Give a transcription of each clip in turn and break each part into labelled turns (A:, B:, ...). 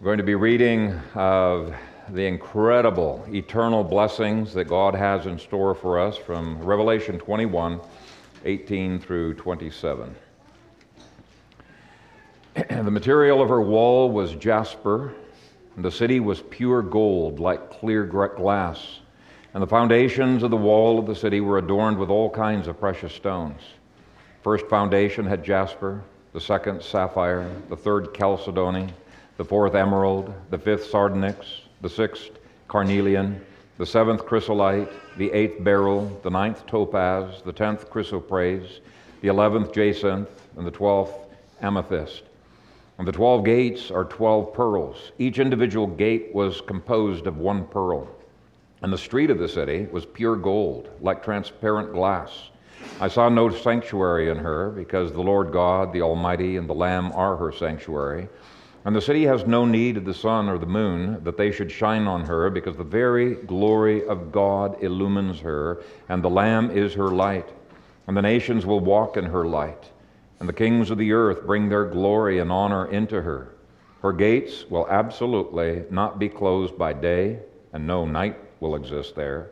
A: We're going to be reading of the incredible eternal blessings that God has in store for us from Revelation 21 18 through 27. the material of her wall was jasper, and the city was pure gold like clear glass. And the foundations of the wall of the city were adorned with all kinds of precious stones. First foundation had jasper, the second sapphire, the third chalcedony the fourth emerald, the fifth sardonyx, the sixth carnelian, the seventh chrysolite, the eighth beryl, the ninth topaz, the tenth chrysoprase, the eleventh jacinth, and the twelfth amethyst. And the twelve gates are twelve pearls. Each individual gate was composed of one pearl. And the street of the city was pure gold, like transparent glass. I saw no sanctuary in her, because the Lord God, the Almighty, and the Lamb are her sanctuary. And the city has no need of the sun or the moon that they should shine on her, because the very glory of God illumines her, and the Lamb is her light. And the nations will walk in her light, and the kings of the earth bring their glory and honor into her. Her gates will absolutely not be closed by day, and no night will exist there.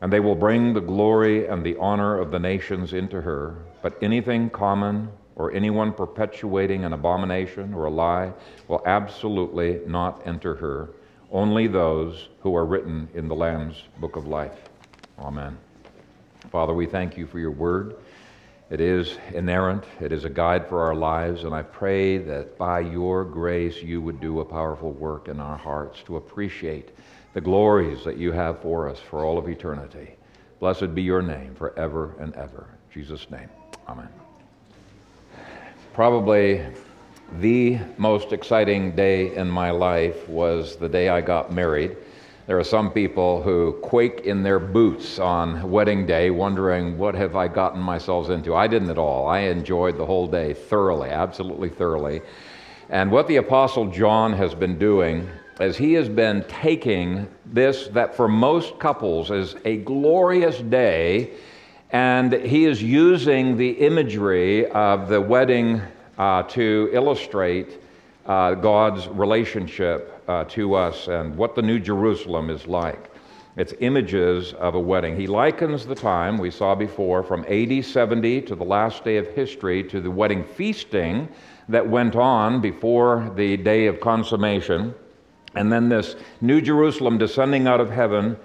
A: And they will bring the glory and the honor of the nations into her. But anything common or anyone perpetuating an abomination or a lie will absolutely not enter her. Only those who are written in the Lamb's book of life. Amen. Father, we thank you for your word. It is inerrant, it is a guide for our lives, and I pray that by your grace you would do a powerful work in our hearts to appreciate the glories that you have for us for all of eternity. Blessed be your name forever and ever. In Jesus' name, amen probably the most exciting day in my life was the day I got married. There are some people who quake in their boots on wedding day, wondering, what have I gotten myself into? I didn't at all. I enjoyed the whole day thoroughly, absolutely thoroughly. And what the Apostle John has been doing is he has been taking this, that for most couples is a glorious day, and he is using the imagery of the wedding uh, to illustrate uh, God's relationship uh, to us and what the New Jerusalem is like. It's images of a wedding. He likens the time we saw before from AD 70 to the last day of history to the wedding feasting that went on before the day of consummation. And then this New Jerusalem descending out of heaven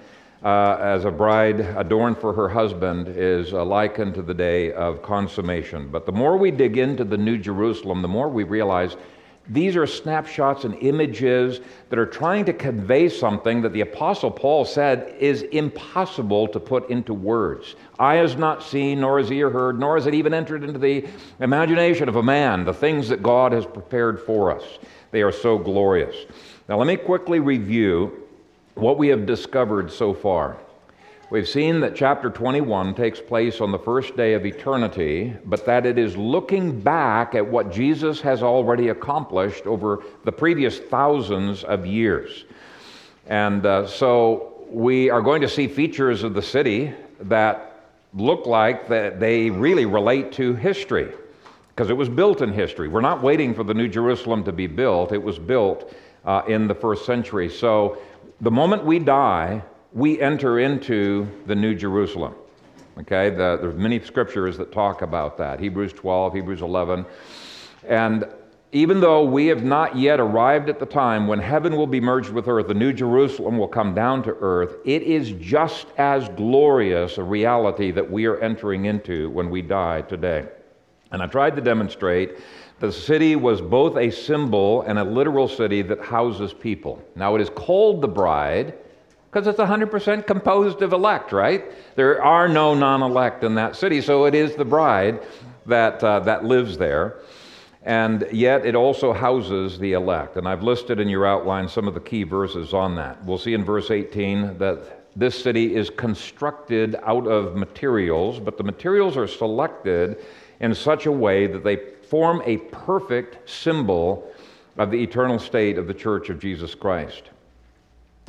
A: uh, as a bride adorned for her husband is uh, likened to the day of consummation. But the more we dig into the New Jerusalem, the more we realize these are snapshots and images that are trying to convey something that the Apostle Paul said is impossible to put into words. Eye has not seen, nor has ear heard, nor has it even entered into the imagination of a man, the things that God has prepared for us. They are so glorious. Now, let me quickly review what we have discovered so far. We've seen that chapter 21 takes place on the first day of eternity, but that it is looking back at what Jesus has already accomplished over the previous thousands of years. And uh, so we are going to see features of the city that look like that they really relate to history because it was built in history. We're not waiting for the New Jerusalem to be built, it was built uh, in the first century. So the moment we die, we enter into the New Jerusalem. Okay, the, there's many scriptures that talk about that Hebrews 12, Hebrews 11. And even though we have not yet arrived at the time when heaven will be merged with earth, the New Jerusalem will come down to earth, it is just as glorious a reality that we are entering into when we die today. And I tried to demonstrate the city was both a symbol and a literal city that houses people. Now, it is called the bride because it's 100% composed of elect, right? There are no non elect in that city, so it is the bride that, uh, that lives there. And yet, it also houses the elect. And I've listed in your outline some of the key verses on that. We'll see in verse 18 that this city is constructed out of materials, but the materials are selected in such a way that they form a perfect symbol of the eternal state of the church of Jesus Christ.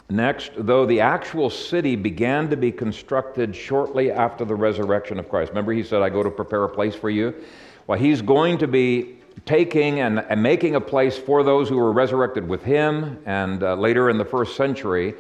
A: Next, though the actual city began to be constructed shortly after the resurrection of Christ. Remember, he said, I go to prepare a place for you? Well, he's going to be taking and, and making a place for those who were resurrected with him and uh, later in the first century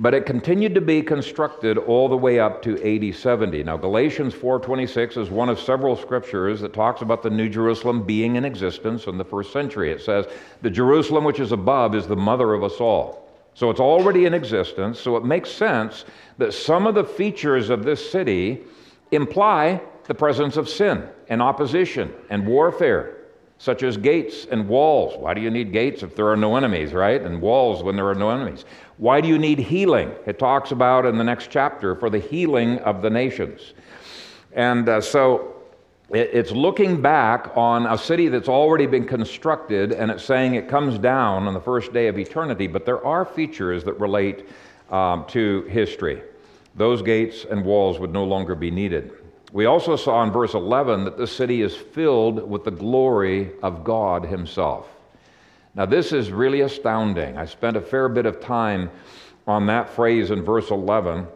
A: but it continued to be constructed all the way up to AD 70. Now Galatians 4:26 is one of several scriptures that talks about the New Jerusalem being in existence in the first century. It says, "The Jerusalem which is above is the mother of us all." So it's already in existence, so it makes sense that some of the features of this city imply the presence of sin and opposition and warfare such as gates and walls. Why do you need gates if there are no enemies, right? And walls when there are no enemies. Why do you need healing? It talks about in the next chapter for the healing of the nations. And uh, so it's looking back on a city that's already been constructed and it's saying it comes down on the first day of eternity, but there are features that relate um, to history. Those gates and walls would no longer be needed. We also saw in verse 11 that the city is filled with the glory of God Himself. Now, this is really astounding. I spent a fair bit of time on that phrase in verse 11.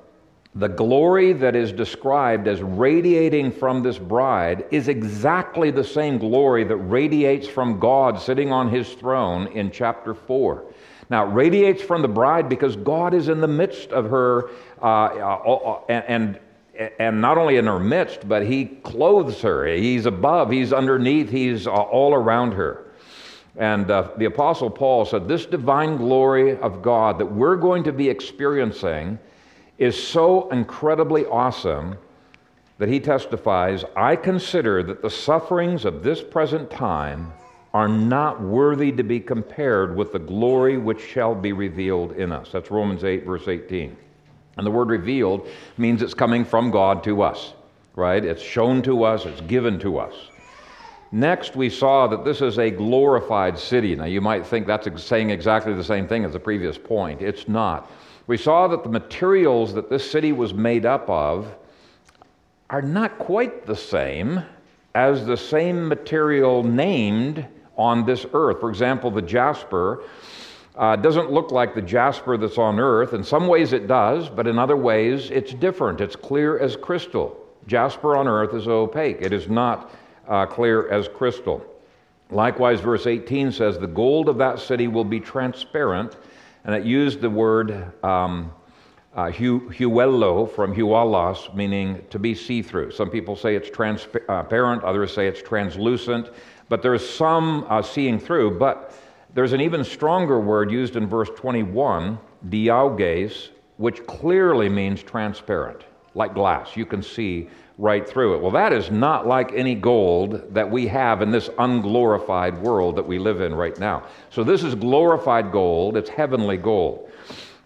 A: The glory that is described as radiating from this bride is exactly the same glory that radiates from God sitting on his throne in chapter 4. Now, it radiates from the bride because God is in the midst of her uh, uh, and, and not only in her midst, but he clothes her. He's above, he's underneath, he's all around her. And uh, the Apostle Paul said, This divine glory of God that we're going to be experiencing is so incredibly awesome that he testifies, I consider that the sufferings of this present time are not worthy to be compared with the glory which shall be revealed in us. That's Romans 8, verse 18. And the word revealed means it's coming from God to us, right? It's shown to us, it's given to us. Next, we saw that this is a glorified city. Now, you might think that's saying exactly the same thing as the previous point. It's not. We saw that the materials that this city was made up of are not quite the same as the same material named on this earth. For example, the jasper uh, doesn't look like the jasper that's on earth. In some ways it does, but in other ways it's different. It's clear as crystal. Jasper on earth is opaque, it is not uh, clear as crystal. Likewise, verse 18 says, The gold of that city will be transparent, and it used the word um, uh, huello from hualos, meaning to be see through. Some people say it's transparent, others say it's translucent, but there's some uh, seeing through. But there's an even stronger word used in verse 21, diauges, which clearly means transparent, like glass. You can see right through it. Well, that is not like any gold that we have in this unglorified world that we live in right now. So, this is glorified gold, it's heavenly gold.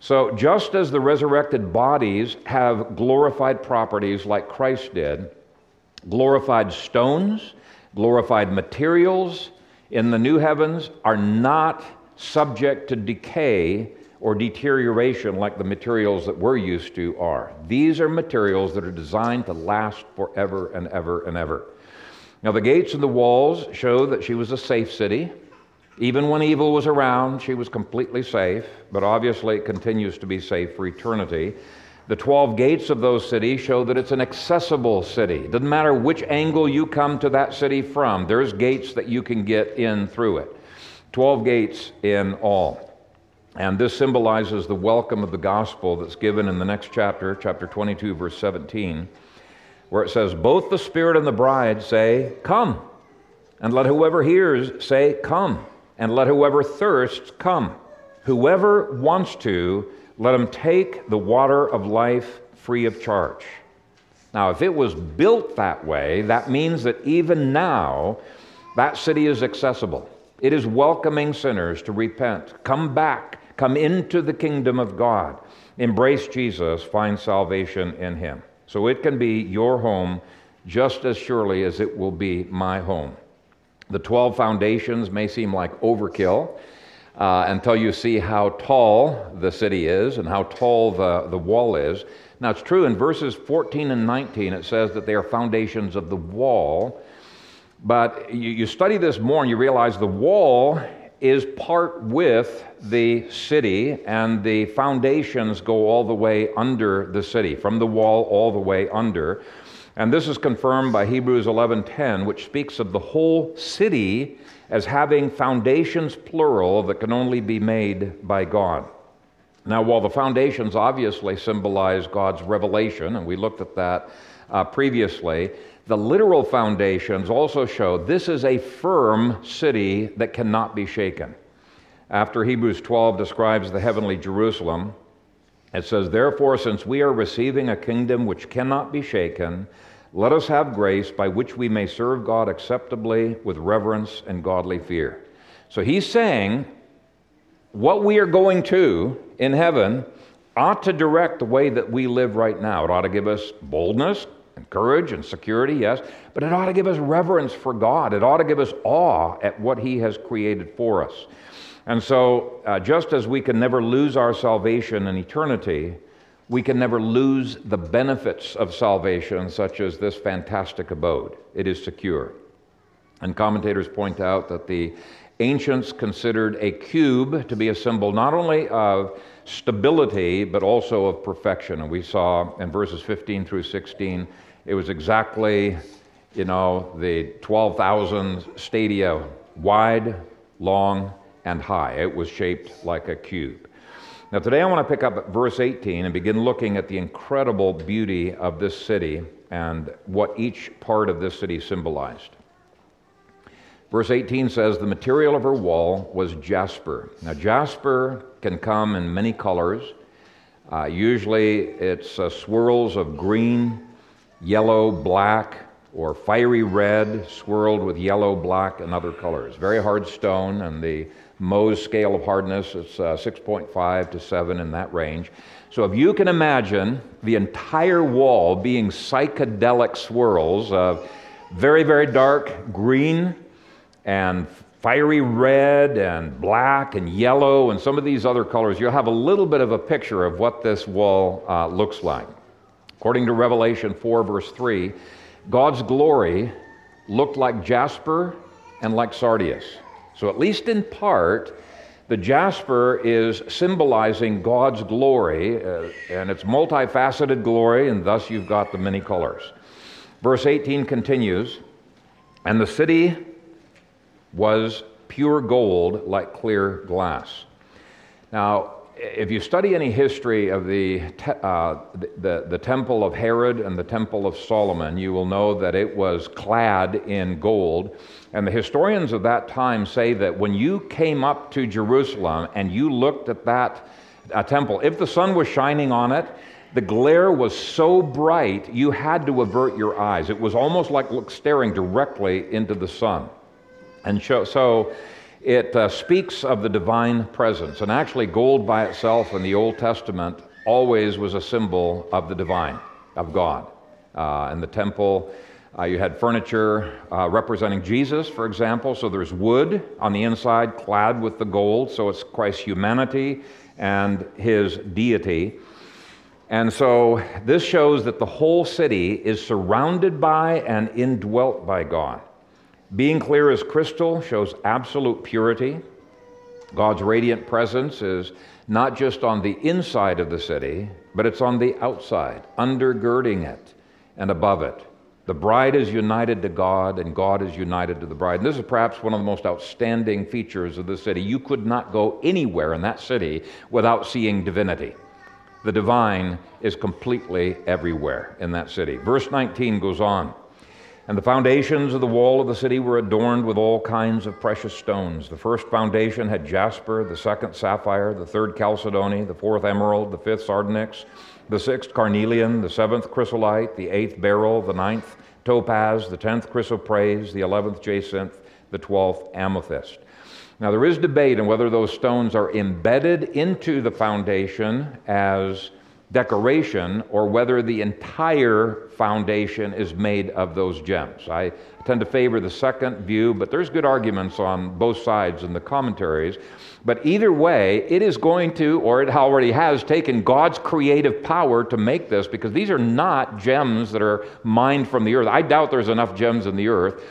A: So, just as the resurrected bodies have glorified properties like Christ did, glorified stones, glorified materials, in the new heavens are not subject to decay or deterioration like the materials that we're used to are. These are materials that are designed to last forever and ever and ever. Now, the gates and the walls show that she was a safe city. Even when evil was around, she was completely safe, but obviously it continues to be safe for eternity. The 12 gates of those cities show that it's an accessible city. Doesn't matter which angle you come to that city from, there's gates that you can get in through it. 12 gates in all. And this symbolizes the welcome of the gospel that's given in the next chapter, chapter 22, verse 17, where it says, Both the Spirit and the bride say, Come. And let whoever hears say, Come. And let whoever thirsts come. Whoever wants to, let him take the water of life free of charge. Now, if it was built that way, that means that even now, that city is accessible. It is welcoming sinners to repent, come back, come into the kingdom of God, embrace Jesus, find salvation in Him. So it can be your home just as surely as it will be my home. The 12 foundations may seem like overkill uh, until you see how tall the city is and how tall the, the wall is. Now, it's true in verses 14 and 19, it says that they are foundations of the wall. But you, you study this more and you realize the wall is part with the city, and the foundations go all the way under the city, from the wall all the way under. And this is confirmed by Hebrews 11:10, which speaks of the whole city as having foundations plural that can only be made by God. Now, while the foundations obviously symbolize God's revelation, and we looked at that uh, previously, the literal foundations also show this is a firm city that cannot be shaken. After Hebrews 12 describes the heavenly Jerusalem, it says, Therefore, since we are receiving a kingdom which cannot be shaken, let us have grace by which we may serve God acceptably with reverence and godly fear. So he's saying what we are going to in heaven ought to direct the way that we live right now. It ought to give us boldness and courage and security, yes, but it ought to give us reverence for God. It ought to give us awe at what He has created for us. And so, uh, just as we can never lose our salvation in eternity, we can never lose the benefits of salvation, such as this fantastic abode. It is secure. And commentators point out that the ancients considered a cube to be a symbol not only of stability, but also of perfection. And we saw in verses 15 through 16, it was exactly, you know, the 12,000 stadia wide, long, and high. It was shaped like a cube. Now, today I want to pick up verse 18 and begin looking at the incredible beauty of this city and what each part of this city symbolized. Verse 18 says, The material of her wall was jasper. Now, jasper can come in many colors. Uh, usually it's uh, swirls of green, yellow, black, or fiery red swirled with yellow, black, and other colors. Very hard stone, and the Mohs scale of hardness is uh, 6.5 to 7 in that range. So if you can imagine the entire wall being psychedelic swirls of very, very dark green, and fiery red and black and yellow and some of these other colors, you'll have a little bit of a picture of what this wall uh, looks like. According to Revelation 4, verse 3, God's glory looked like jasper and like sardius. So, at least in part, the jasper is symbolizing God's glory, uh, and it's multifaceted glory, and thus you've got the many colors. Verse 18 continues And the city was pure gold like clear glass. Now, if you study any history of the, uh, the, the, temple of Herod and the temple of Solomon, you will know that it was clad in gold. And the historians of that time say that when you came up to Jerusalem and you looked at that uh, temple, if the sun was shining on it, the glare was so bright you had to avert your eyes. It was almost like staring directly into the sun. And so it uh, speaks of the divine presence. And actually, gold by itself in the Old Testament always was a symbol of the divine, of God. Uh, in the temple, uh, you had furniture uh, representing Jesus, for example. So there's wood on the inside clad with the gold. So it's Christ's humanity and his deity. And so this shows that the whole city is surrounded by and indwelt by God. Being clear as crystal shows absolute purity. God's radiant presence is not just on the inside of the city, but it's on the outside, undergirding it and above it. The bride is united to God, and God is united to the bride. And this is perhaps one of the most outstanding features of the city. You could not go anywhere in that city without seeing divinity. The divine is completely everywhere in that city. Verse 19 goes on. And the foundations of the wall of the city were adorned with all kinds of precious stones. The first foundation had jasper, the second sapphire, the third chalcedony, the fourth emerald, the fifth sardonyx, the sixth carnelian, the seventh chrysolite, the eighth beryl, the ninth topaz, the tenth chrysoprase, the eleventh jacinth, the twelfth amethyst. Now there is debate on whether those stones are embedded into the foundation as decoration or whether the entire foundation is made of those gems. I tend to favor the second view, but there's good arguments on both sides in the commentaries. But either way, it is going to, or it already has, taken God's creative power to make this because these are not gems that are mined from the earth. I doubt there's enough gems in the earth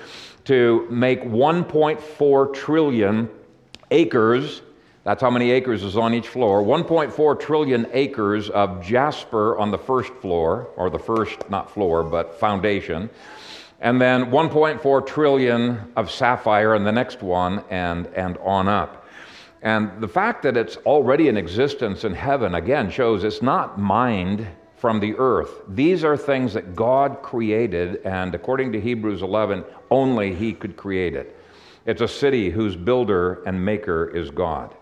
A: to make 1.4 trillion acres That's how many acres is on each floor. 1.4 trillion acres of jasper on the first floor, or the first, not floor, but foundation. And then 1.4 trillion of sapphire in the next one, and, and on up. And the fact that it's already in existence in heaven, again, shows it's not mined from the earth. These are things that God created, and according to Hebrews 11, only He could create it. It's a city whose builder and maker is God.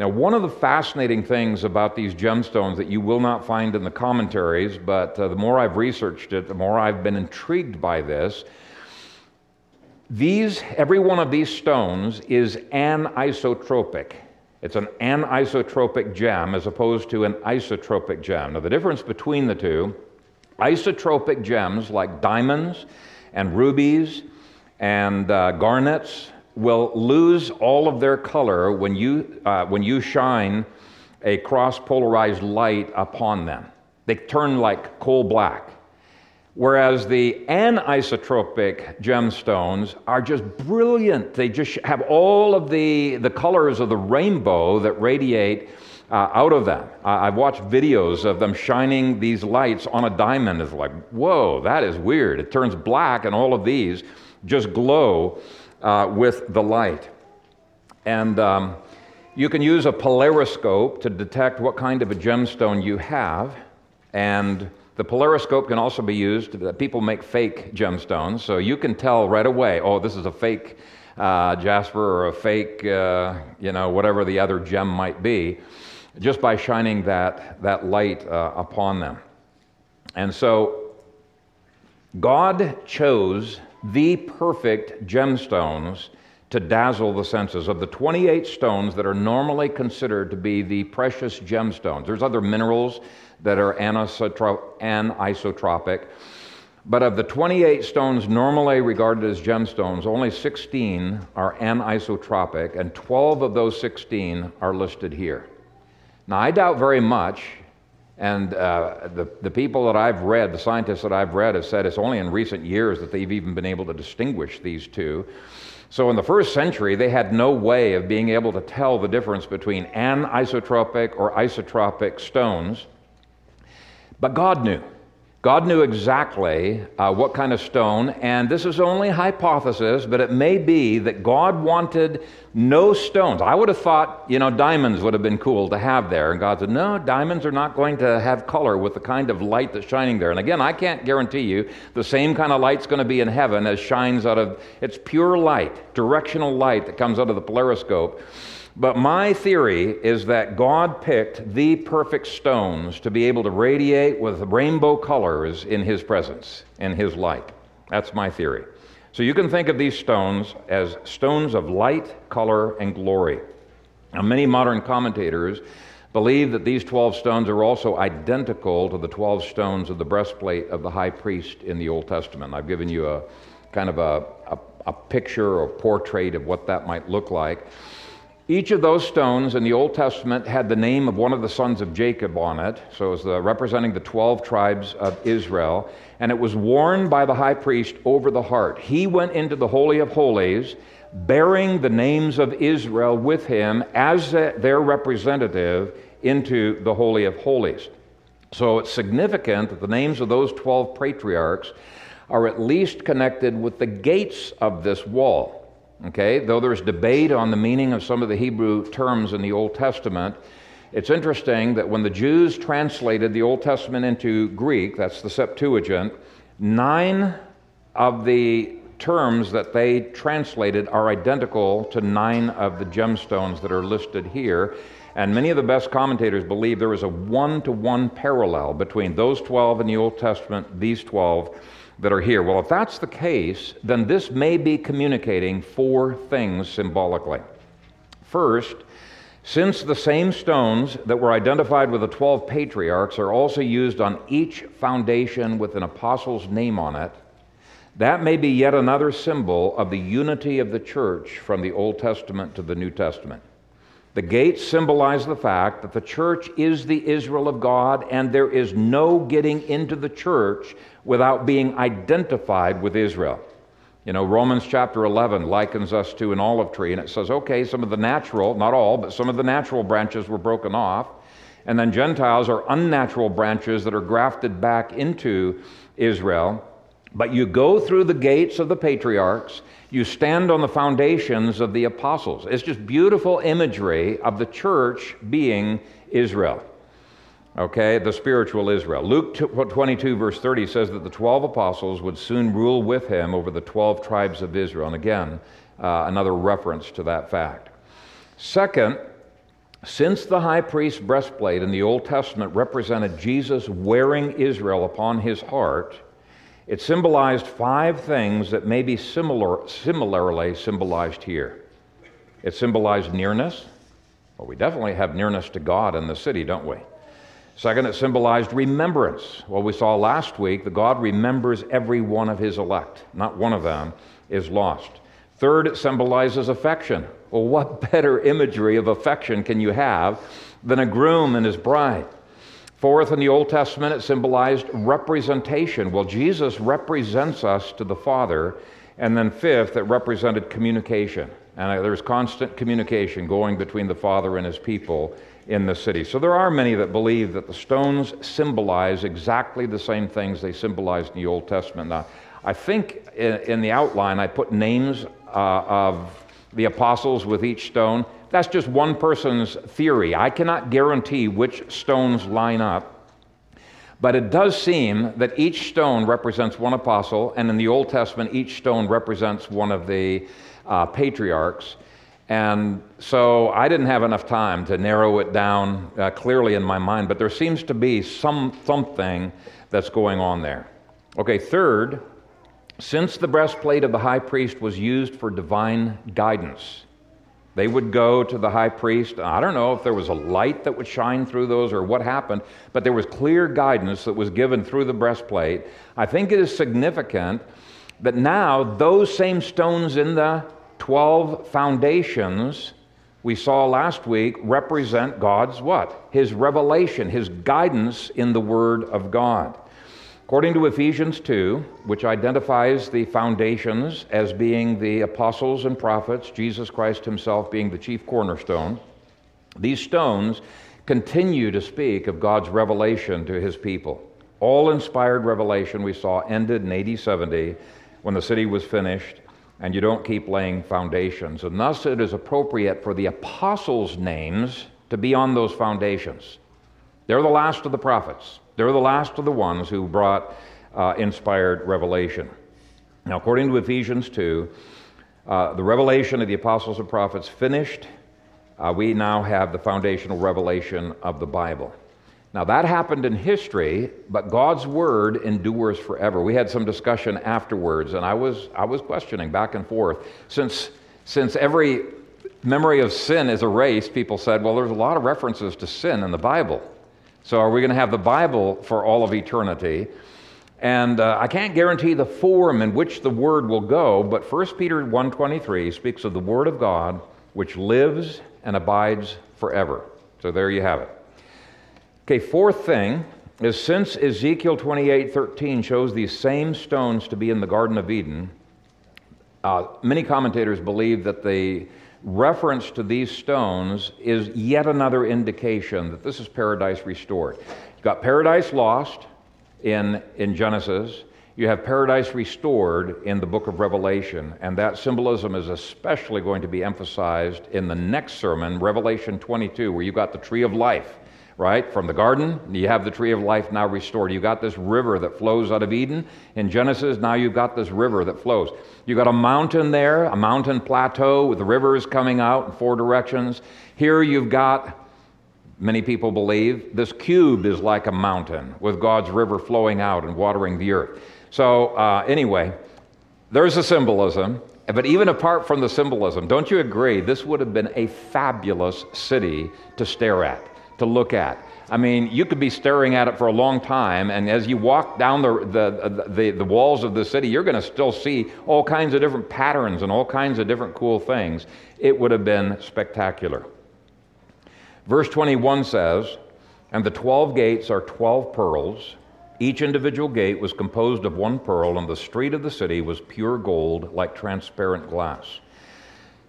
A: Now, one of the fascinating things about these gemstones that you will not find in the commentaries, but uh, the more I've researched it, the more I've been intrigued by this. These, every one of these stones is anisotropic. It's an anisotropic gem as opposed to an isotropic gem. Now, the difference between the two isotropic gems like diamonds and rubies and uh, garnets will lose all of their color when you, uh, when you shine a cross polarized light upon them. They turn like coal black. Whereas the anisotropic gemstones are just brilliant. They just have all of the, the colors of the rainbow that radiate uh, out of them. Uh, I've watched videos of them shining these lights on a diamond. It's like, whoa, that is weird. It turns black, and all of these just glow uh, with the light. And um, you can use a polariscope to detect what kind of a gemstone you have. And the polariscope can also be used, people make fake gemstones, so you can tell right away, oh, this is a fake uh, jasper or a fake, uh, you know, whatever the other gem might be, just by shining that, that light uh, upon them. And so God chose the perfect gemstones to dazzle the senses. Of the 28 stones that are normally considered to be the precious gemstones, there's other minerals that are anisotropic. But of the 28 stones normally regarded as gemstones, only 16 are anisotropic, and 12 of those 16 are listed here. Now, I doubt very much and uh, the, the people that I've read, the scientists that I've read, have said it's only in recent years that they've even been able to distinguish these two. So in the first century, they had no way of being able to tell the difference between anisotropic or isotropic stones. But God knew. God knew exactly uh, what kind of stone, and this is only hypothesis, but it may be that God wanted no stones. I would have thought, you know, diamonds would have been cool to have there. And God said, no, diamonds are not going to have color with the kind of light that's shining there. And again, I can't guarantee you the same kind of light's going to be in heaven as shines out of, it's pure light, directional light that comes out of the polariscope. But my theory is that God picked the perfect stones to be able to radiate with rainbow colors in His presence, and His light. That's my theory. So you can think of these stones as stones of light, color, and glory. Now, many modern commentators believe that these 12 stones are also identical to the 12 stones of the breastplate of the high priest in the Old Testament. I've given you a kind of a, a, a picture or portrait of what that might look like. Each of those stones in the Old Testament had the name of one of the sons of Jacob on it, so it was the, representing the 12 tribes of Israel, and it was worn by the high priest over the heart. He went into the Holy of Holies bearing the names of Israel with him as their representative into the Holy of Holies. So it's significant that the names of those 12 patriarchs are at least connected with the gates of this wall. Okay, though there's debate on the meaning of some of the Hebrew terms in the Old Testament, it's interesting that when the Jews translated the Old Testament into Greek, that's the Septuagint, nine of the terms that they translated are identical to nine of the gemstones that are listed here. And many of the best commentators believe there is a one to one parallel between those 12 in the Old Testament, these 12 that are here. Well, if that's the case, then this may be communicating four things symbolically. First, since the same stones that were identified with the 12 patriarchs are also used on each foundation with an apostle's name on it, that may be yet another symbol of the unity of the church from the Old Testament to the New Testament. The gates symbolize the fact that the church is the Israel of God, and there is no getting into the church without being identified with Israel. You know, Romans chapter 11 likens us to an olive tree, and it says, okay, some of the natural, not all, but some of the natural branches were broken off. And then Gentiles are unnatural branches that are grafted back into Israel. But you go through the gates of the patriarchs, you stand on the foundations of the apostles. It's just beautiful imagery of the church being Israel. Okay, the spiritual Israel. Luke 22, verse 30 says that the 12 apostles would soon rule with him over the 12 tribes of Israel. And again, uh, another reference to that fact. Second, since the high priest's breastplate in the Old Testament represented Jesus wearing Israel upon his heart, it symbolized five things that may be similar, similarly symbolized here. It symbolized nearness. Well, we definitely have nearness to God in the city, don't we? Second, it symbolized remembrance. Well, we saw last week that God remembers every one of his elect, not one of them is lost. Third, it symbolizes affection. Well, what better imagery of affection can you have than a groom and his bride? Fourth, in the Old Testament, it symbolized representation. Well, Jesus represents us to the Father. And then fifth, it represented communication. And uh, there's constant communication going between the Father and his people in the city. So there are many that believe that the stones symbolize exactly the same things they symbolized in the Old Testament. Now, I think in, in the outline I put names uh, of the apostles with each stone. That's just one person's theory. I cannot guarantee which stones line up. But it does seem that each stone represents one apostle, and in the Old Testament, each stone represents one of the uh, patriarchs. And so I didn't have enough time to narrow it down uh, clearly in my mind, but there seems to be some something that's going on there. Okay, third, since the breastplate of the high priest was used for divine guidance, they would go to the high priest. I don't know if there was a light that would shine through those or what happened, but there was clear guidance that was given through the breastplate. I think it is significant that now those same stones in the 12 foundations we saw last week represent God's what? His revelation, his guidance in the Word of God. According to Ephesians 2, which identifies the foundations as being the apostles and prophets, Jesus Christ himself being the chief cornerstone, these stones continue to speak of God's revelation to his people. All inspired revelation we saw ended in AD 70 when the city was finished and you don't keep laying foundations. And thus it is appropriate for the apostles' names to be on those foundations. They're the last of the prophets, they're the last of the ones who brought uh, inspired revelation. Now, according to Ephesians 2, uh, the revelation of the apostles and prophets finished. Uh, we now have the foundational revelation of the Bible. Now, that happened in history, but God's word endures forever. We had some discussion afterwards, and I was, I was questioning back and forth. Since, since every memory of sin is erased, people said, well, there's a lot of references to sin in the Bible. So, are we going to have the Bible for all of eternity? And uh, I can't guarantee the form in which the word will go, but 1 Peter 1.23 speaks of the word of God which lives and abides forever. So there you have it. Okay, fourth thing is since Ezekiel 28 13 shows these same stones to be in the Garden of Eden, uh, many commentators believe that the reference to these stones is yet another indication that this is paradise restored. You've got paradise lost in, in Genesis, you have paradise restored in the book of Revelation, and that symbolism is especially going to be emphasized in the next sermon, Revelation 22, where you've got the tree of life right? From the garden, you have the tree of life now restored. You've got this river that flows out of Eden. In Genesis, now you've got this river that flows. You've got a mountain there, a mountain plateau with rivers coming out in four directions. Here you've got, many people believe, this cube is like a mountain with God's river flowing out and watering the earth. So, uh, anyway, there's a symbolism. But even apart from the symbolism, don't you agree this would have been a fabulous city to stare at? To look at. I mean, you could be staring at it for a long time, and as you walk down the, the, the, the walls of the city, you're going to still see all kinds of different patterns and all kinds of different cool things. It would have been spectacular. Verse 21 says, And the 12 gates are 12 pearls, Each individual gate was composed of one pearl, and the street of the city was pure gold, like transparent glass.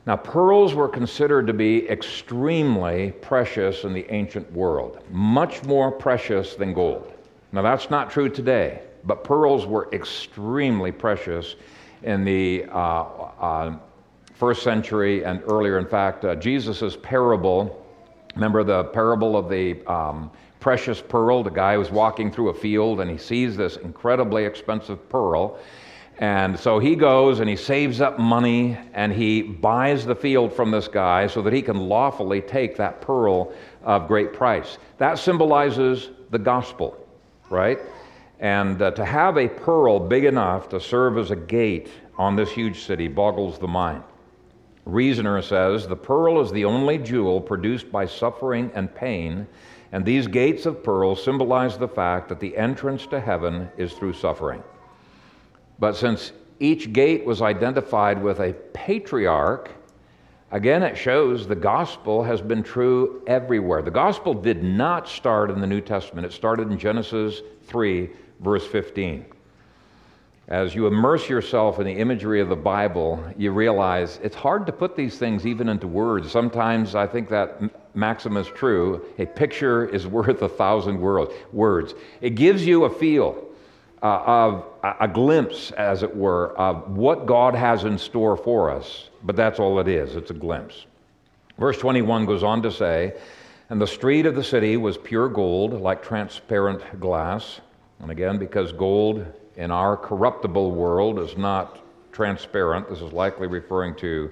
A: Now, pearls were considered to be extremely precious in the ancient world, much more precious than gold. Now, that's not true today, but pearls were extremely precious in the uh, uh, first century and earlier. In fact, uh, Jesus' parable, remember the parable of the um, precious pearl. The guy was walking through a field and he sees this incredibly expensive pearl. And so he goes and he saves up money and he buys the field from this guy so that he can lawfully take that pearl of great price. That symbolizes the gospel, right? And uh, to have a pearl big enough to serve as a gate on this huge city boggles the mind. Reasoner says the pearl is the only jewel produced by suffering and pain and these gates of pearl symbolize the fact that the entrance to heaven is through suffering. But since each gate was identified with a patriarch, again it shows the gospel has been true everywhere. The gospel did not start in the New Testament, it started in Genesis 3, verse 15 as you immerse yourself in the imagery of the Bible, you realize it's hard to put these things even into words. Sometimes I think that maxim is true. A picture is worth a thousand words. It gives you a feel uh, of a glimpse, as it were, of what God has in store for us. But that's all it is it's a glimpse. Verse 21 goes on to say, And the street of the city was pure gold, like transparent glass. And again, because gold in our corruptible world is not transparent. This is likely referring to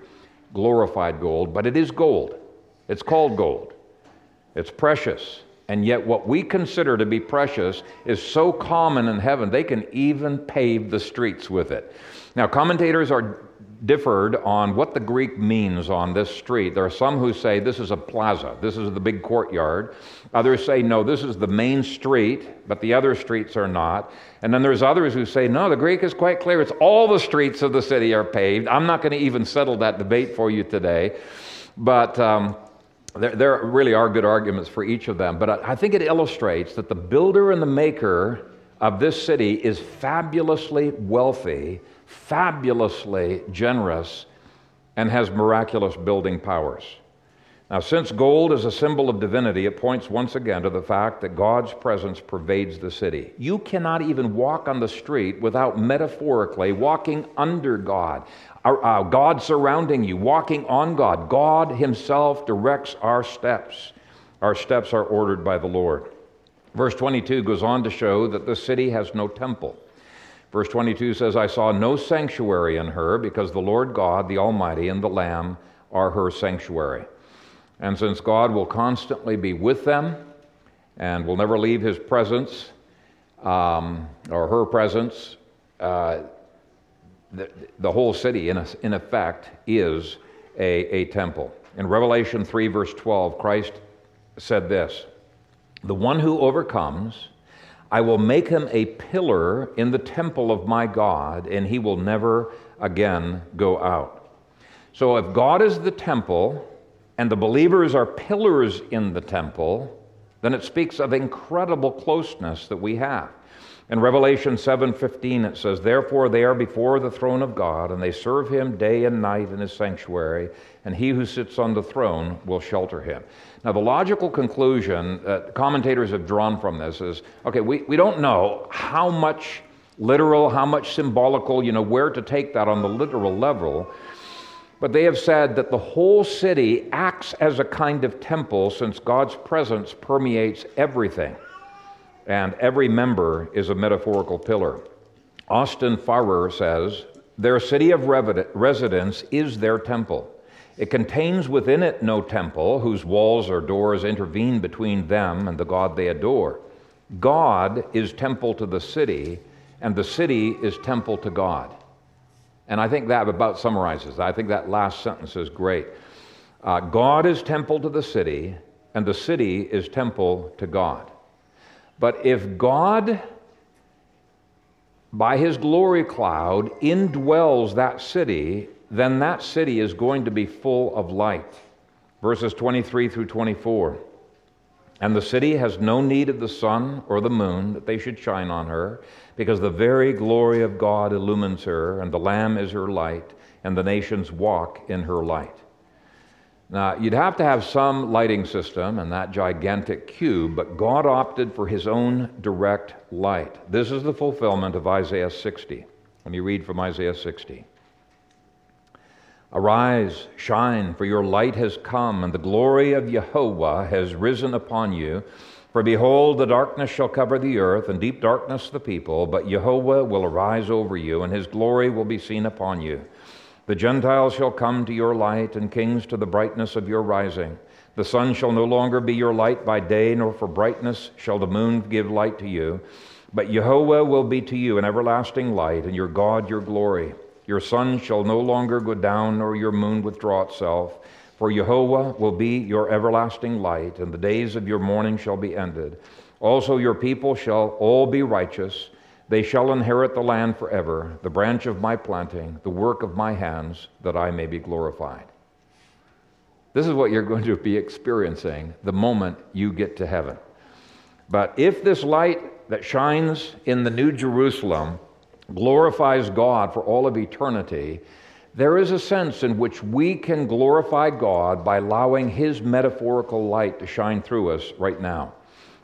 A: glorified gold, but it is gold. It's called gold. It's precious. And yet, what we consider to be precious is so common in heaven, they can even pave the streets with it. Now, commentators are differed on what the Greek means on this street. There are some who say this is a plaza, this is the big courtyard. Others say no, this is the main street, but the other streets are not. And then there's others who say no, the Greek is quite clear. It's all the streets of the city are paved. I'm not going to even settle that debate for you today, but. Um, there, there, really are good arguments for each of them, but I, I think it illustrates that the builder and the maker of this city is fabulously wealthy fabulously generous, and has miraculous building powers. Now, since gold is a symbol of divinity, it points once again to the fact that God's presence pervades the city. You cannot even walk on the street without metaphorically walking under God, uh, God surrounding you, walking on God. God Himself directs our steps. Our steps are ordered by the Lord. Verse 22 goes on to show that the city has no temple. Verse 22 says, I saw no sanctuary in her because the Lord God, the Almighty, and the Lamb are her sanctuary. And since God will constantly be with them and will never leave his presence um, or her presence, uh, the, the, whole city, in, a, in effect, is a, a temple. In Revelation 3, verse 12, Christ said this The one who overcomes, I will make him a pillar in the temple of my God, and he will never again go out. So, if God is the temple and the believers are pillars in the temple, then it speaks of incredible closeness that we have. In Revelation 7:15 it says, "Therefore they are before the throne of God, and they serve him day and night in his sanctuary, and he who sits on the throne will shelter him." Now, the logical conclusion that commentators have drawn from this is okay, we, we don't know how much literal, how much symbolical, you know, where to take that on the literal level. But they have said that the whole city acts as a kind of temple since God's presence permeates everything, and every member is a metaphorical pillar. Austin Farrer says, Their city of residence is their temple. It contains within it no temple whose walls or doors intervene between them and the God they adore. God is temple to the city, and the city is temple to God. And I think that about summarizes. I think that last sentence is great. Uh, God is temple to the city, and the city is temple to God. But if God, by his glory cloud, indwells that city, then that city is going to be full of light. Verses 23 through 24. And the city has no need of the sun or the moon that they should shine on her, because the very glory of God illumines her, and the Lamb is her light, and the nations walk in her light. Now, you'd have to have some lighting system and that gigantic cube, but God opted for his own direct light. This is the fulfillment of Isaiah 60. Let me read from Isaiah 60. Arise, shine, for your light has come, and the glory of Jehovah has risen upon you. For behold, the darkness shall cover the earth, and deep darkness the people, but Jehovah will arise over you, and his glory will be seen upon you. The Gentiles shall come to your light, and kings to the brightness of your rising. The sun shall no longer be your light by day, nor for brightness shall the moon give light to you. But Jehovah will be to you an everlasting light, and your God your glory. Your sun shall no longer go down, nor your moon withdraw itself. For Jehovah will be your everlasting light, and the days of your mourning shall be ended. Also, your people shall all be righteous. They shall inherit the land forever, the branch of my planting, the work of my hands, that I may be glorified. This is what you're going to be experiencing the moment you get to heaven. But if this light that shines in the New Jerusalem glorifies God for all of eternity, there is a sense in which we can glorify God by allowing His metaphorical light to shine through us right now.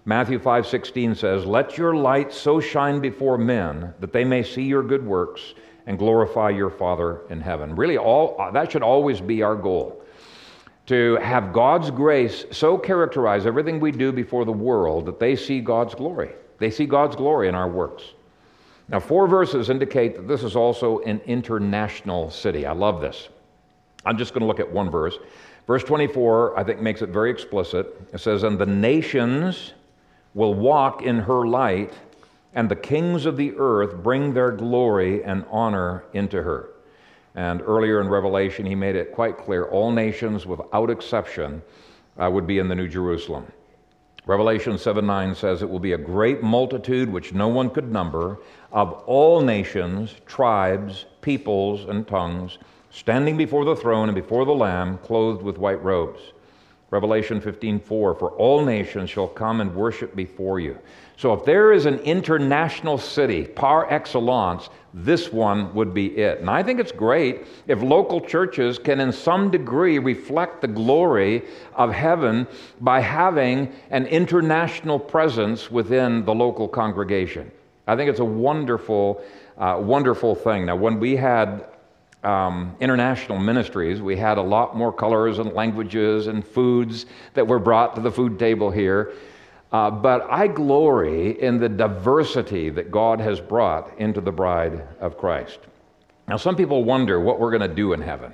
A: Matthew 5:16 says, "Let your light so shine before men that they may see your good works and glorify your Father in heaven." Really all uh, that should always be our goal. To have God's grace so characterize everything we do before the world that they see God's glory. They see God's glory in our works. Now, four verses indicate that this is also an international city. I love this. I'm just going to look at one verse. Verse 24, I think, makes it very explicit. It says, And the nations will walk in her light, and the kings of the earth bring their glory and honor into her. And earlier in Revelation, he made it quite clear all nations, without exception, uh, would be in the New Jerusalem. Revelation 7 9 says, It will be a great multitude which no one could number of all nations, tribes, peoples, and tongues, standing before the throne and before the Lamb, clothed with white robes. Revelation 15 4 For all nations shall come and worship before you. So if there is an international city, par excellence, this one would be it. And I think it's great if local churches can, in some degree, reflect the glory of heaven by having an international presence within the local congregation. I think it's a wonderful, uh, wonderful thing. Now, when we had um, international ministries, we had a lot more colors and languages and foods that were brought to the food table here. Uh, but I glory in the diversity that God has brought into the bride of Christ. Now, some people wonder what we're going to do in heaven.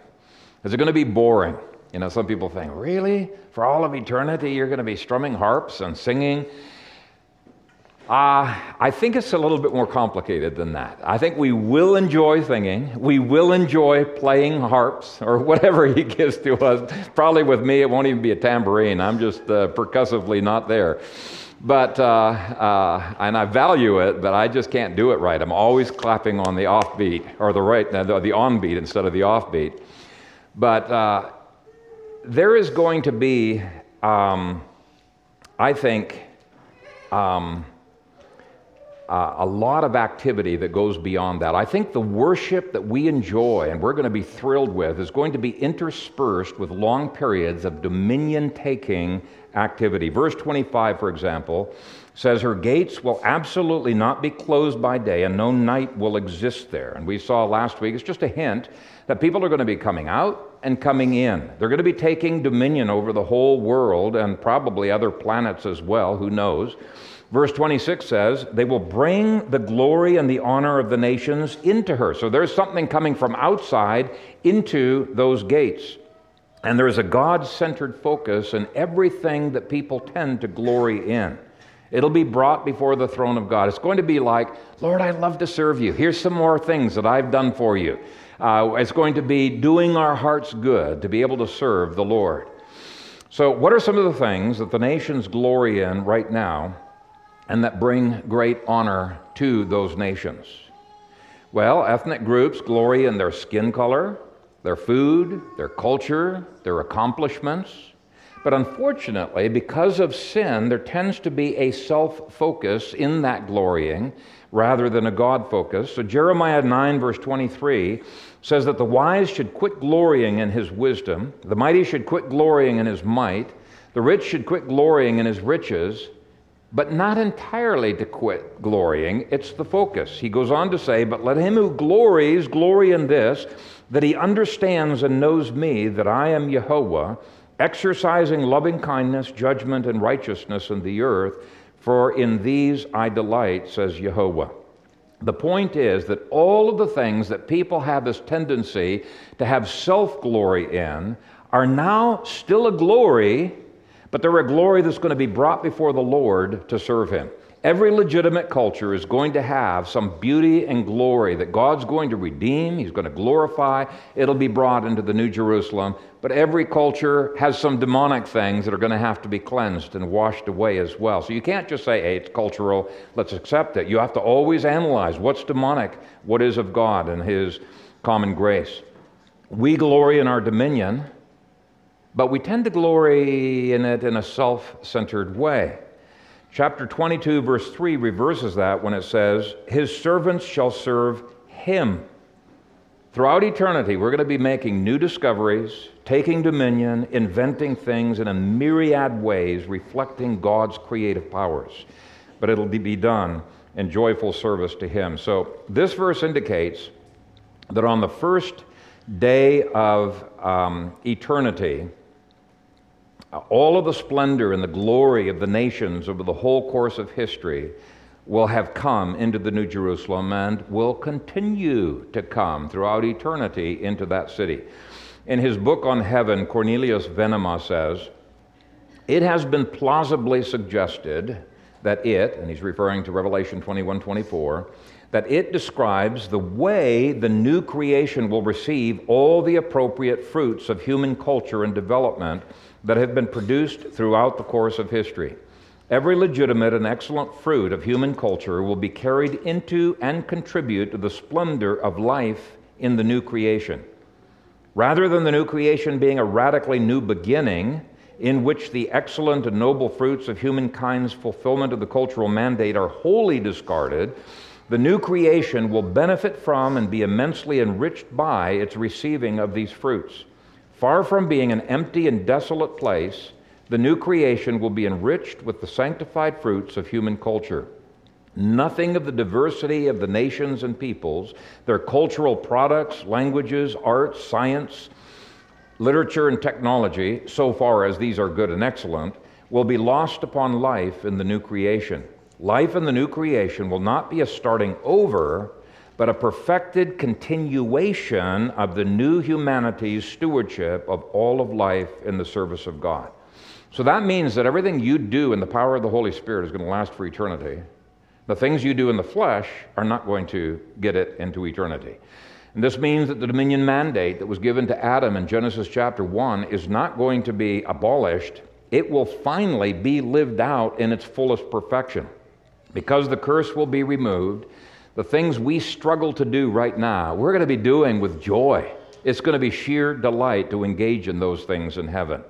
A: Is it going to be boring? You know, some people think, really? For all of eternity, you're going to be strumming harps and singing? Uh, I think it's a little bit more complicated than that. I think we will enjoy singing. We will enjoy playing harps or whatever he gives to us. Probably with me, it won't even be a tambourine. I'm just uh, percussively not there. But, uh, uh, and I value it, but I just can't do it right. I'm always clapping on the offbeat or the right, the, the onbeat instead of the offbeat. But uh, there is going to be, um, I think, um, uh, a lot of activity that goes beyond that. I think the worship that we enjoy and we're going to be thrilled with is going to be interspersed with long periods of dominion taking activity. Verse 25, for example, says, Her gates will absolutely not be closed by day, and no night will exist there. And we saw last week, it's just a hint that people are going to be coming out and coming in. They're going to be taking dominion over the whole world and probably other planets as well, who knows. Verse 26 says, They will bring the glory and the honor of the nations into her. So there's something coming from outside into those gates. And there is a God centered focus in everything that people tend to glory in. It'll be brought before the throne of God. It's going to be like, Lord, I love to serve you. Here's some more things that I've done for you. Uh, it's going to be doing our hearts good to be able to serve the Lord. So, what are some of the things that the nations glory in right now and that bring great honor to those nations? Well, ethnic groups glory in their skin color, their food, their culture, their accomplishments. But unfortunately, because of sin, there tends to be a self focus in that glorying rather than a God focus. So Jeremiah 9, verse 23 says that the wise should quit glorying in his wisdom, the mighty should quit glorying in his might, the rich should quit glorying in his riches, but not entirely to quit glorying. It's the focus. He goes on to say, But let him who glories glory in this, that he understands and knows me, that I am Jehovah, exercising loving kindness, judgment, and righteousness in the earth, for in these I delight, says Jehovah. The point is that all of the things that people have this tendency to have self glory in are now still a glory but they're a glory that's going to be brought before the Lord to serve Him. Every legitimate culture is going to have some beauty and glory that God's going to redeem, He's going to glorify. It'll be brought into the New Jerusalem. But every culture has some demonic things that are going to have to be cleansed and washed away as well. So you can't just say, hey, it's cultural, let's accept it. You have to always analyze what's demonic, what is of God and His common grace. We glory in our dominion but we tend to glory in it in a self centered way. Chapter 22, verse 3 reverses that when it says, His servants shall serve Him. Throughout eternity, we're going to be making new discoveries, taking dominion, inventing things in a myriad ways, reflecting God's creative powers. But it'll be done in joyful service to Him. So this verse indicates that on the first day of um, eternity, all of the splendor and the glory of the nations over the whole course of history will have come into the New Jerusalem and will continue to come throughout eternity into that city. In his book on heaven, Cornelius Venema says, It has been plausibly suggested that it, and he's referring to Revelation 21 24, that it describes the way the new creation will receive all the appropriate fruits of human culture and development that have been produced throughout the course of history. Every legitimate and excellent fruit of human culture will be carried into and contribute to the splendor of life in the new creation. Rather than the new creation being a radically new beginning, in which the excellent and noble fruits of humankind's fulfillment of the cultural mandate are wholly discarded, the new creation will benefit from and be immensely enriched by its receiving of these fruits. Far from being an empty and desolate place, the new creation will be enriched with the sanctified fruits of human culture. Nothing of the diversity of the nations and peoples, their cultural products, languages, arts, science, literature, and technology, so far as these are good and excellent, will be lost upon life in the new creation. Life in the new creation will not be a starting over, but a perfected continuation of the new humanity's stewardship of all of life in the service of God. So that means that everything you do in the power of the Holy Spirit is going to last for eternity. The things you do in the flesh are not going to get it into eternity. And this means that the dominion mandate that was given to Adam in Genesis chapter 1 is not going to be abolished. It will finally be lived out in its fullest perfection. Because the curse will be removed, the things we struggle to do right now, we're going to be doing with joy. It's going to be sheer delight to engage in those things in heaven.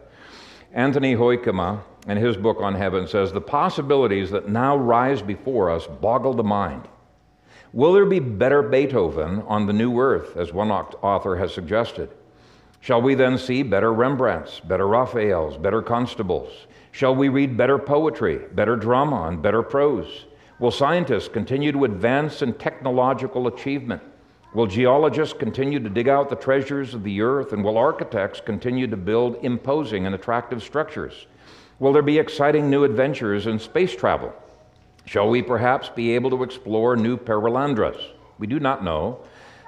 A: Anthony Hoekema, in his book on heaven, says the possibilities that now rise before us boggle the mind. Will there be better Beethoven on the new earth, as one author has suggested? Shall we then see better Rembrandts, better Raphaels, better Constables? Shall we read better poetry, better drama, and better prose? Will scientists continue to advance in technological achievement? Will geologists continue to dig out the treasures of the earth? And will architects continue to build imposing and attractive structures? Will there be exciting new adventures in space travel? Shall we perhaps be able to explore new perelandras? We do not know,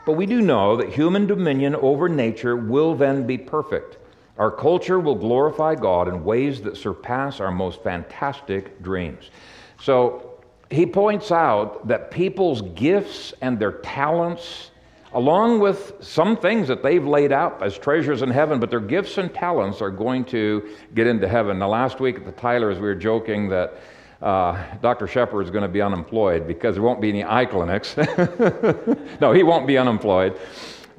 A: but we do know that human dominion over nature will then be perfect. Our culture will glorify God in ways that surpass our most fantastic dreams. So, he points out that people's gifts and their talents, along with some things that they've laid out as treasures in heaven, but their gifts and talents are going to get into heaven. Now, last week at the Tylers, we were joking that uh, Dr. Shepard is going to be unemployed because there won't be any eye clinics. no, he won't be unemployed.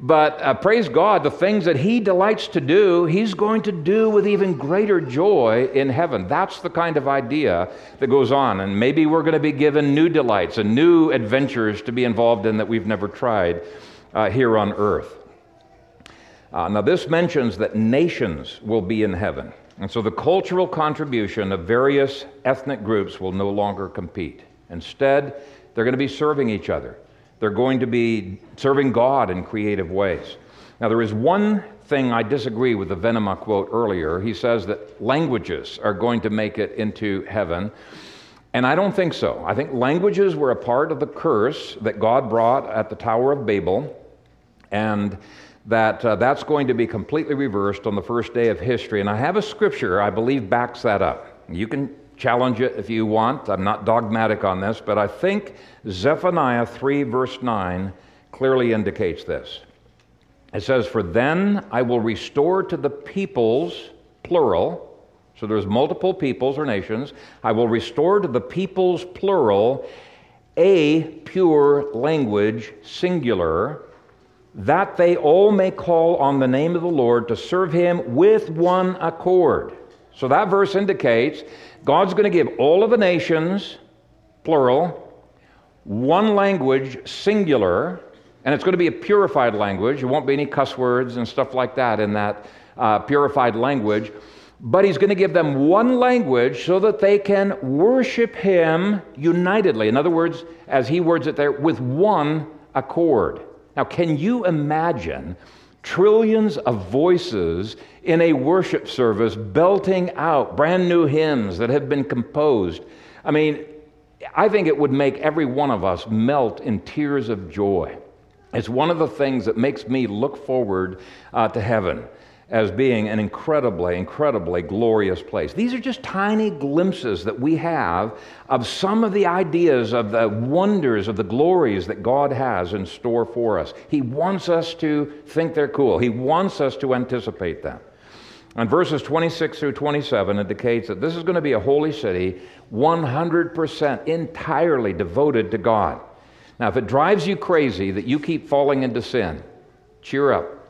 A: But uh, praise God, the things that He delights to do, He's going to do with even greater joy in heaven. That's the kind of idea that goes on. And maybe we're going to be given new delights and new adventures to be involved in that we've never tried uh, here on earth. Uh, now, this mentions that nations will be in heaven. And so the cultural contribution of various ethnic groups will no longer compete. Instead, they're going to be serving each other. They're going to be serving God in creative ways. Now, there is one thing I disagree with the Venema quote earlier. He says that languages are going to make it into heaven. And I don't think so. I think languages were a part of the curse that God brought at the Tower of Babel. And that uh, that's going to be completely reversed on the first day of history. And I have a scripture I believe backs that up. You can challenge it if you want. I'm not dogmatic on this, but I think Zephaniah 3, verse 9, clearly indicates this. It says, For then I will restore to the peoples, plural, so there's multiple peoples or nations, I will restore to the peoples, plural, a pure language, singular, that they all may call on the name of the Lord to serve him with one accord. So that verse indicates God's going to give all of the nations, plural, one language, singular, and it's going to be a purified language. There won't be any cuss words and stuff like that in that uh, purified language. But he's going to give them one language so that they can worship him unitedly. In other words, as he words it there, with one accord. Now, can you imagine trillions of voices in a worship service belting out brand new hymns that have been composed? I mean, I think it would make every one of us melt in tears of joy. It's one of the things that makes me look forward uh, to heaven as being an incredibly, incredibly glorious place. These are just tiny glimpses that we have of some of the ideas of the wonders of the glories that God has in store for us. He wants us to think they're cool, He wants us to anticipate them. And verses 26 through 27 indicates that this is going to be a holy city, 100% entirely devoted to God. Now, if it drives you crazy that you keep falling into sin, cheer up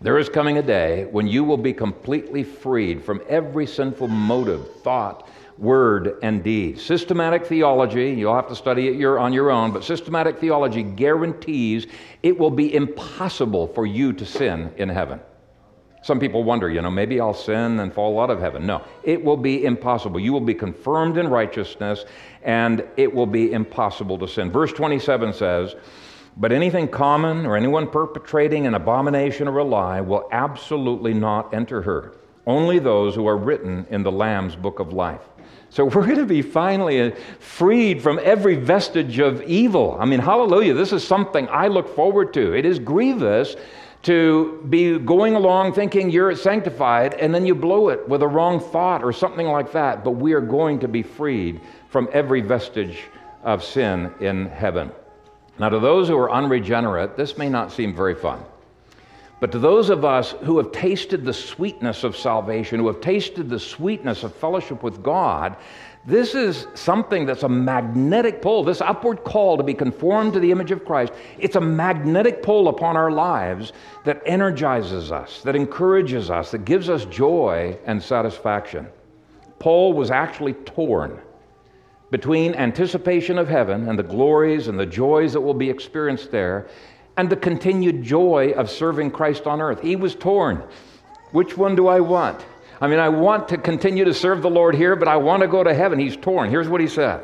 A: there is coming a day when you will be completely freed from every sinful motive, thought, word, and deed. Systematic theology, you'll have to study it on your own, but systematic theology guarantees it will be impossible for you to sin in heaven. Some people wonder, you know, maybe I'll sin and fall out of heaven. No, it will be impossible. You will be confirmed in righteousness, and it will be impossible to sin. Verse 27 says, but anything common or anyone perpetrating an abomination or a lie will absolutely not enter her. Only those who are written in the Lamb's book of life. So we're going to be finally uh, freed from every vestige of evil. I mean, hallelujah. This is something I look forward to. It is grievous to be going along thinking you're sanctified and then you blow it with a wrong thought or something like that. But we are going to be freed from every vestige of sin in heaven. Now, to those who are unregenerate, this may not seem very fun. But to those of us who have tasted the sweetness of salvation, who have tasted the sweetness of fellowship with God, this is something that's a magnetic pull. This upward call to be conformed to the image of Christ, it's a magnetic pull upon our lives that energizes us, that encourages us, that gives us joy and satisfaction. Paul was actually torn between anticipation of heaven and the glories and the joys that will be experienced there and the continued joy of serving Christ on earth. He was torn. Which one do I want? I mean, I want to continue to serve the Lord here, but I want to go to heaven. He's torn. Here's what he said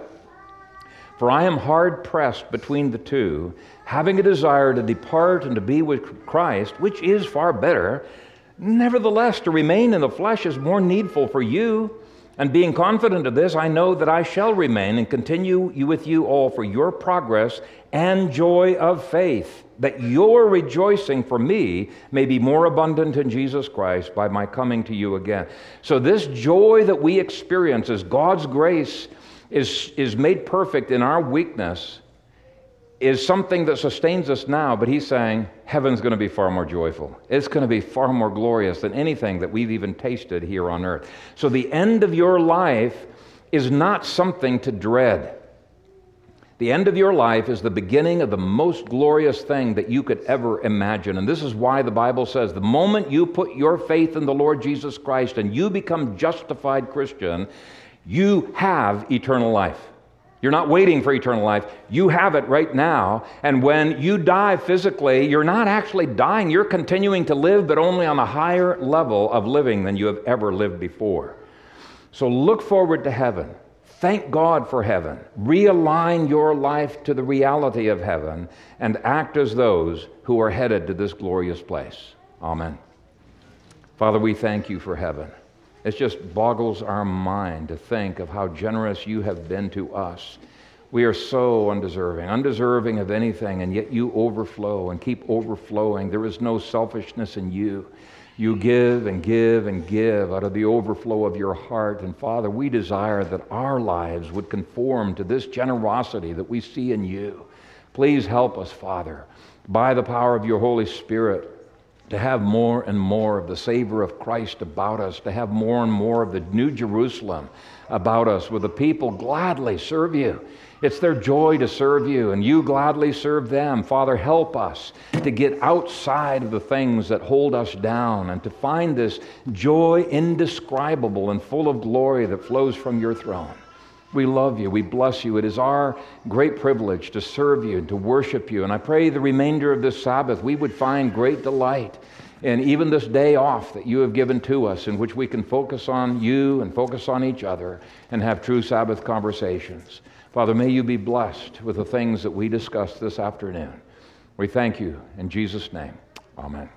A: For I am hard pressed between the two, having a desire to depart and to be with Christ, which is far better. Nevertheless, to remain in the flesh is more needful for you. And being confident of this, I know that I shall remain and continue with you all for your progress and joy of faith, that your rejoicing for me may be more abundant in Jesus Christ by my coming to you again. So, this joy that we experience as God's grace is, is made perfect in our weakness is something that sustains us now, but he's saying heaven's going to be far more joyful. It's going to be far more glorious than anything that we've even tasted here on earth. So the end of your life is not something to dread. The end of your life is the beginning of the most glorious thing that you could ever imagine. And this is why the Bible says the moment you put your faith in the Lord Jesus Christ and you become justified Christian, you have eternal life. You're not waiting for eternal life. You have it right now. And when you die physically, you're not actually dying. You're continuing to live, but only on a higher level of living than you have ever lived before. So look forward to heaven. Thank God for heaven. Realign your life to the reality of heaven and act as those who are headed to this glorious place. Amen. Father, we thank you for heaven. It just boggles our mind to think of how generous you have been to us. We are so undeserving, undeserving of anything, and yet you overflow and keep overflowing. There is no selfishness in you. You give and give and give out of the overflow of your heart. And Father, we desire that our lives would conform to this generosity that we see in you. Please help us, Father, by the power of your Holy Spirit, to have more and more of the savor of Christ about us, to have more and more of the New Jerusalem about us, where the people gladly serve you it's their joy to serve you, and you gladly serve them. Father, help us to get outside of the things that hold us down and to find this joy indescribable and full of glory that flows from your throne. We love you. We bless you. It is our great privilege to serve you and to worship you. And I pray the remainder of this Sabbath we would find great delight in even this day off that you have given to us, in which we can focus on you and focus on each other and have true Sabbath conversations. Father, may you be blessed with the things that we discussed this afternoon. We thank you in Jesus' name. Amen.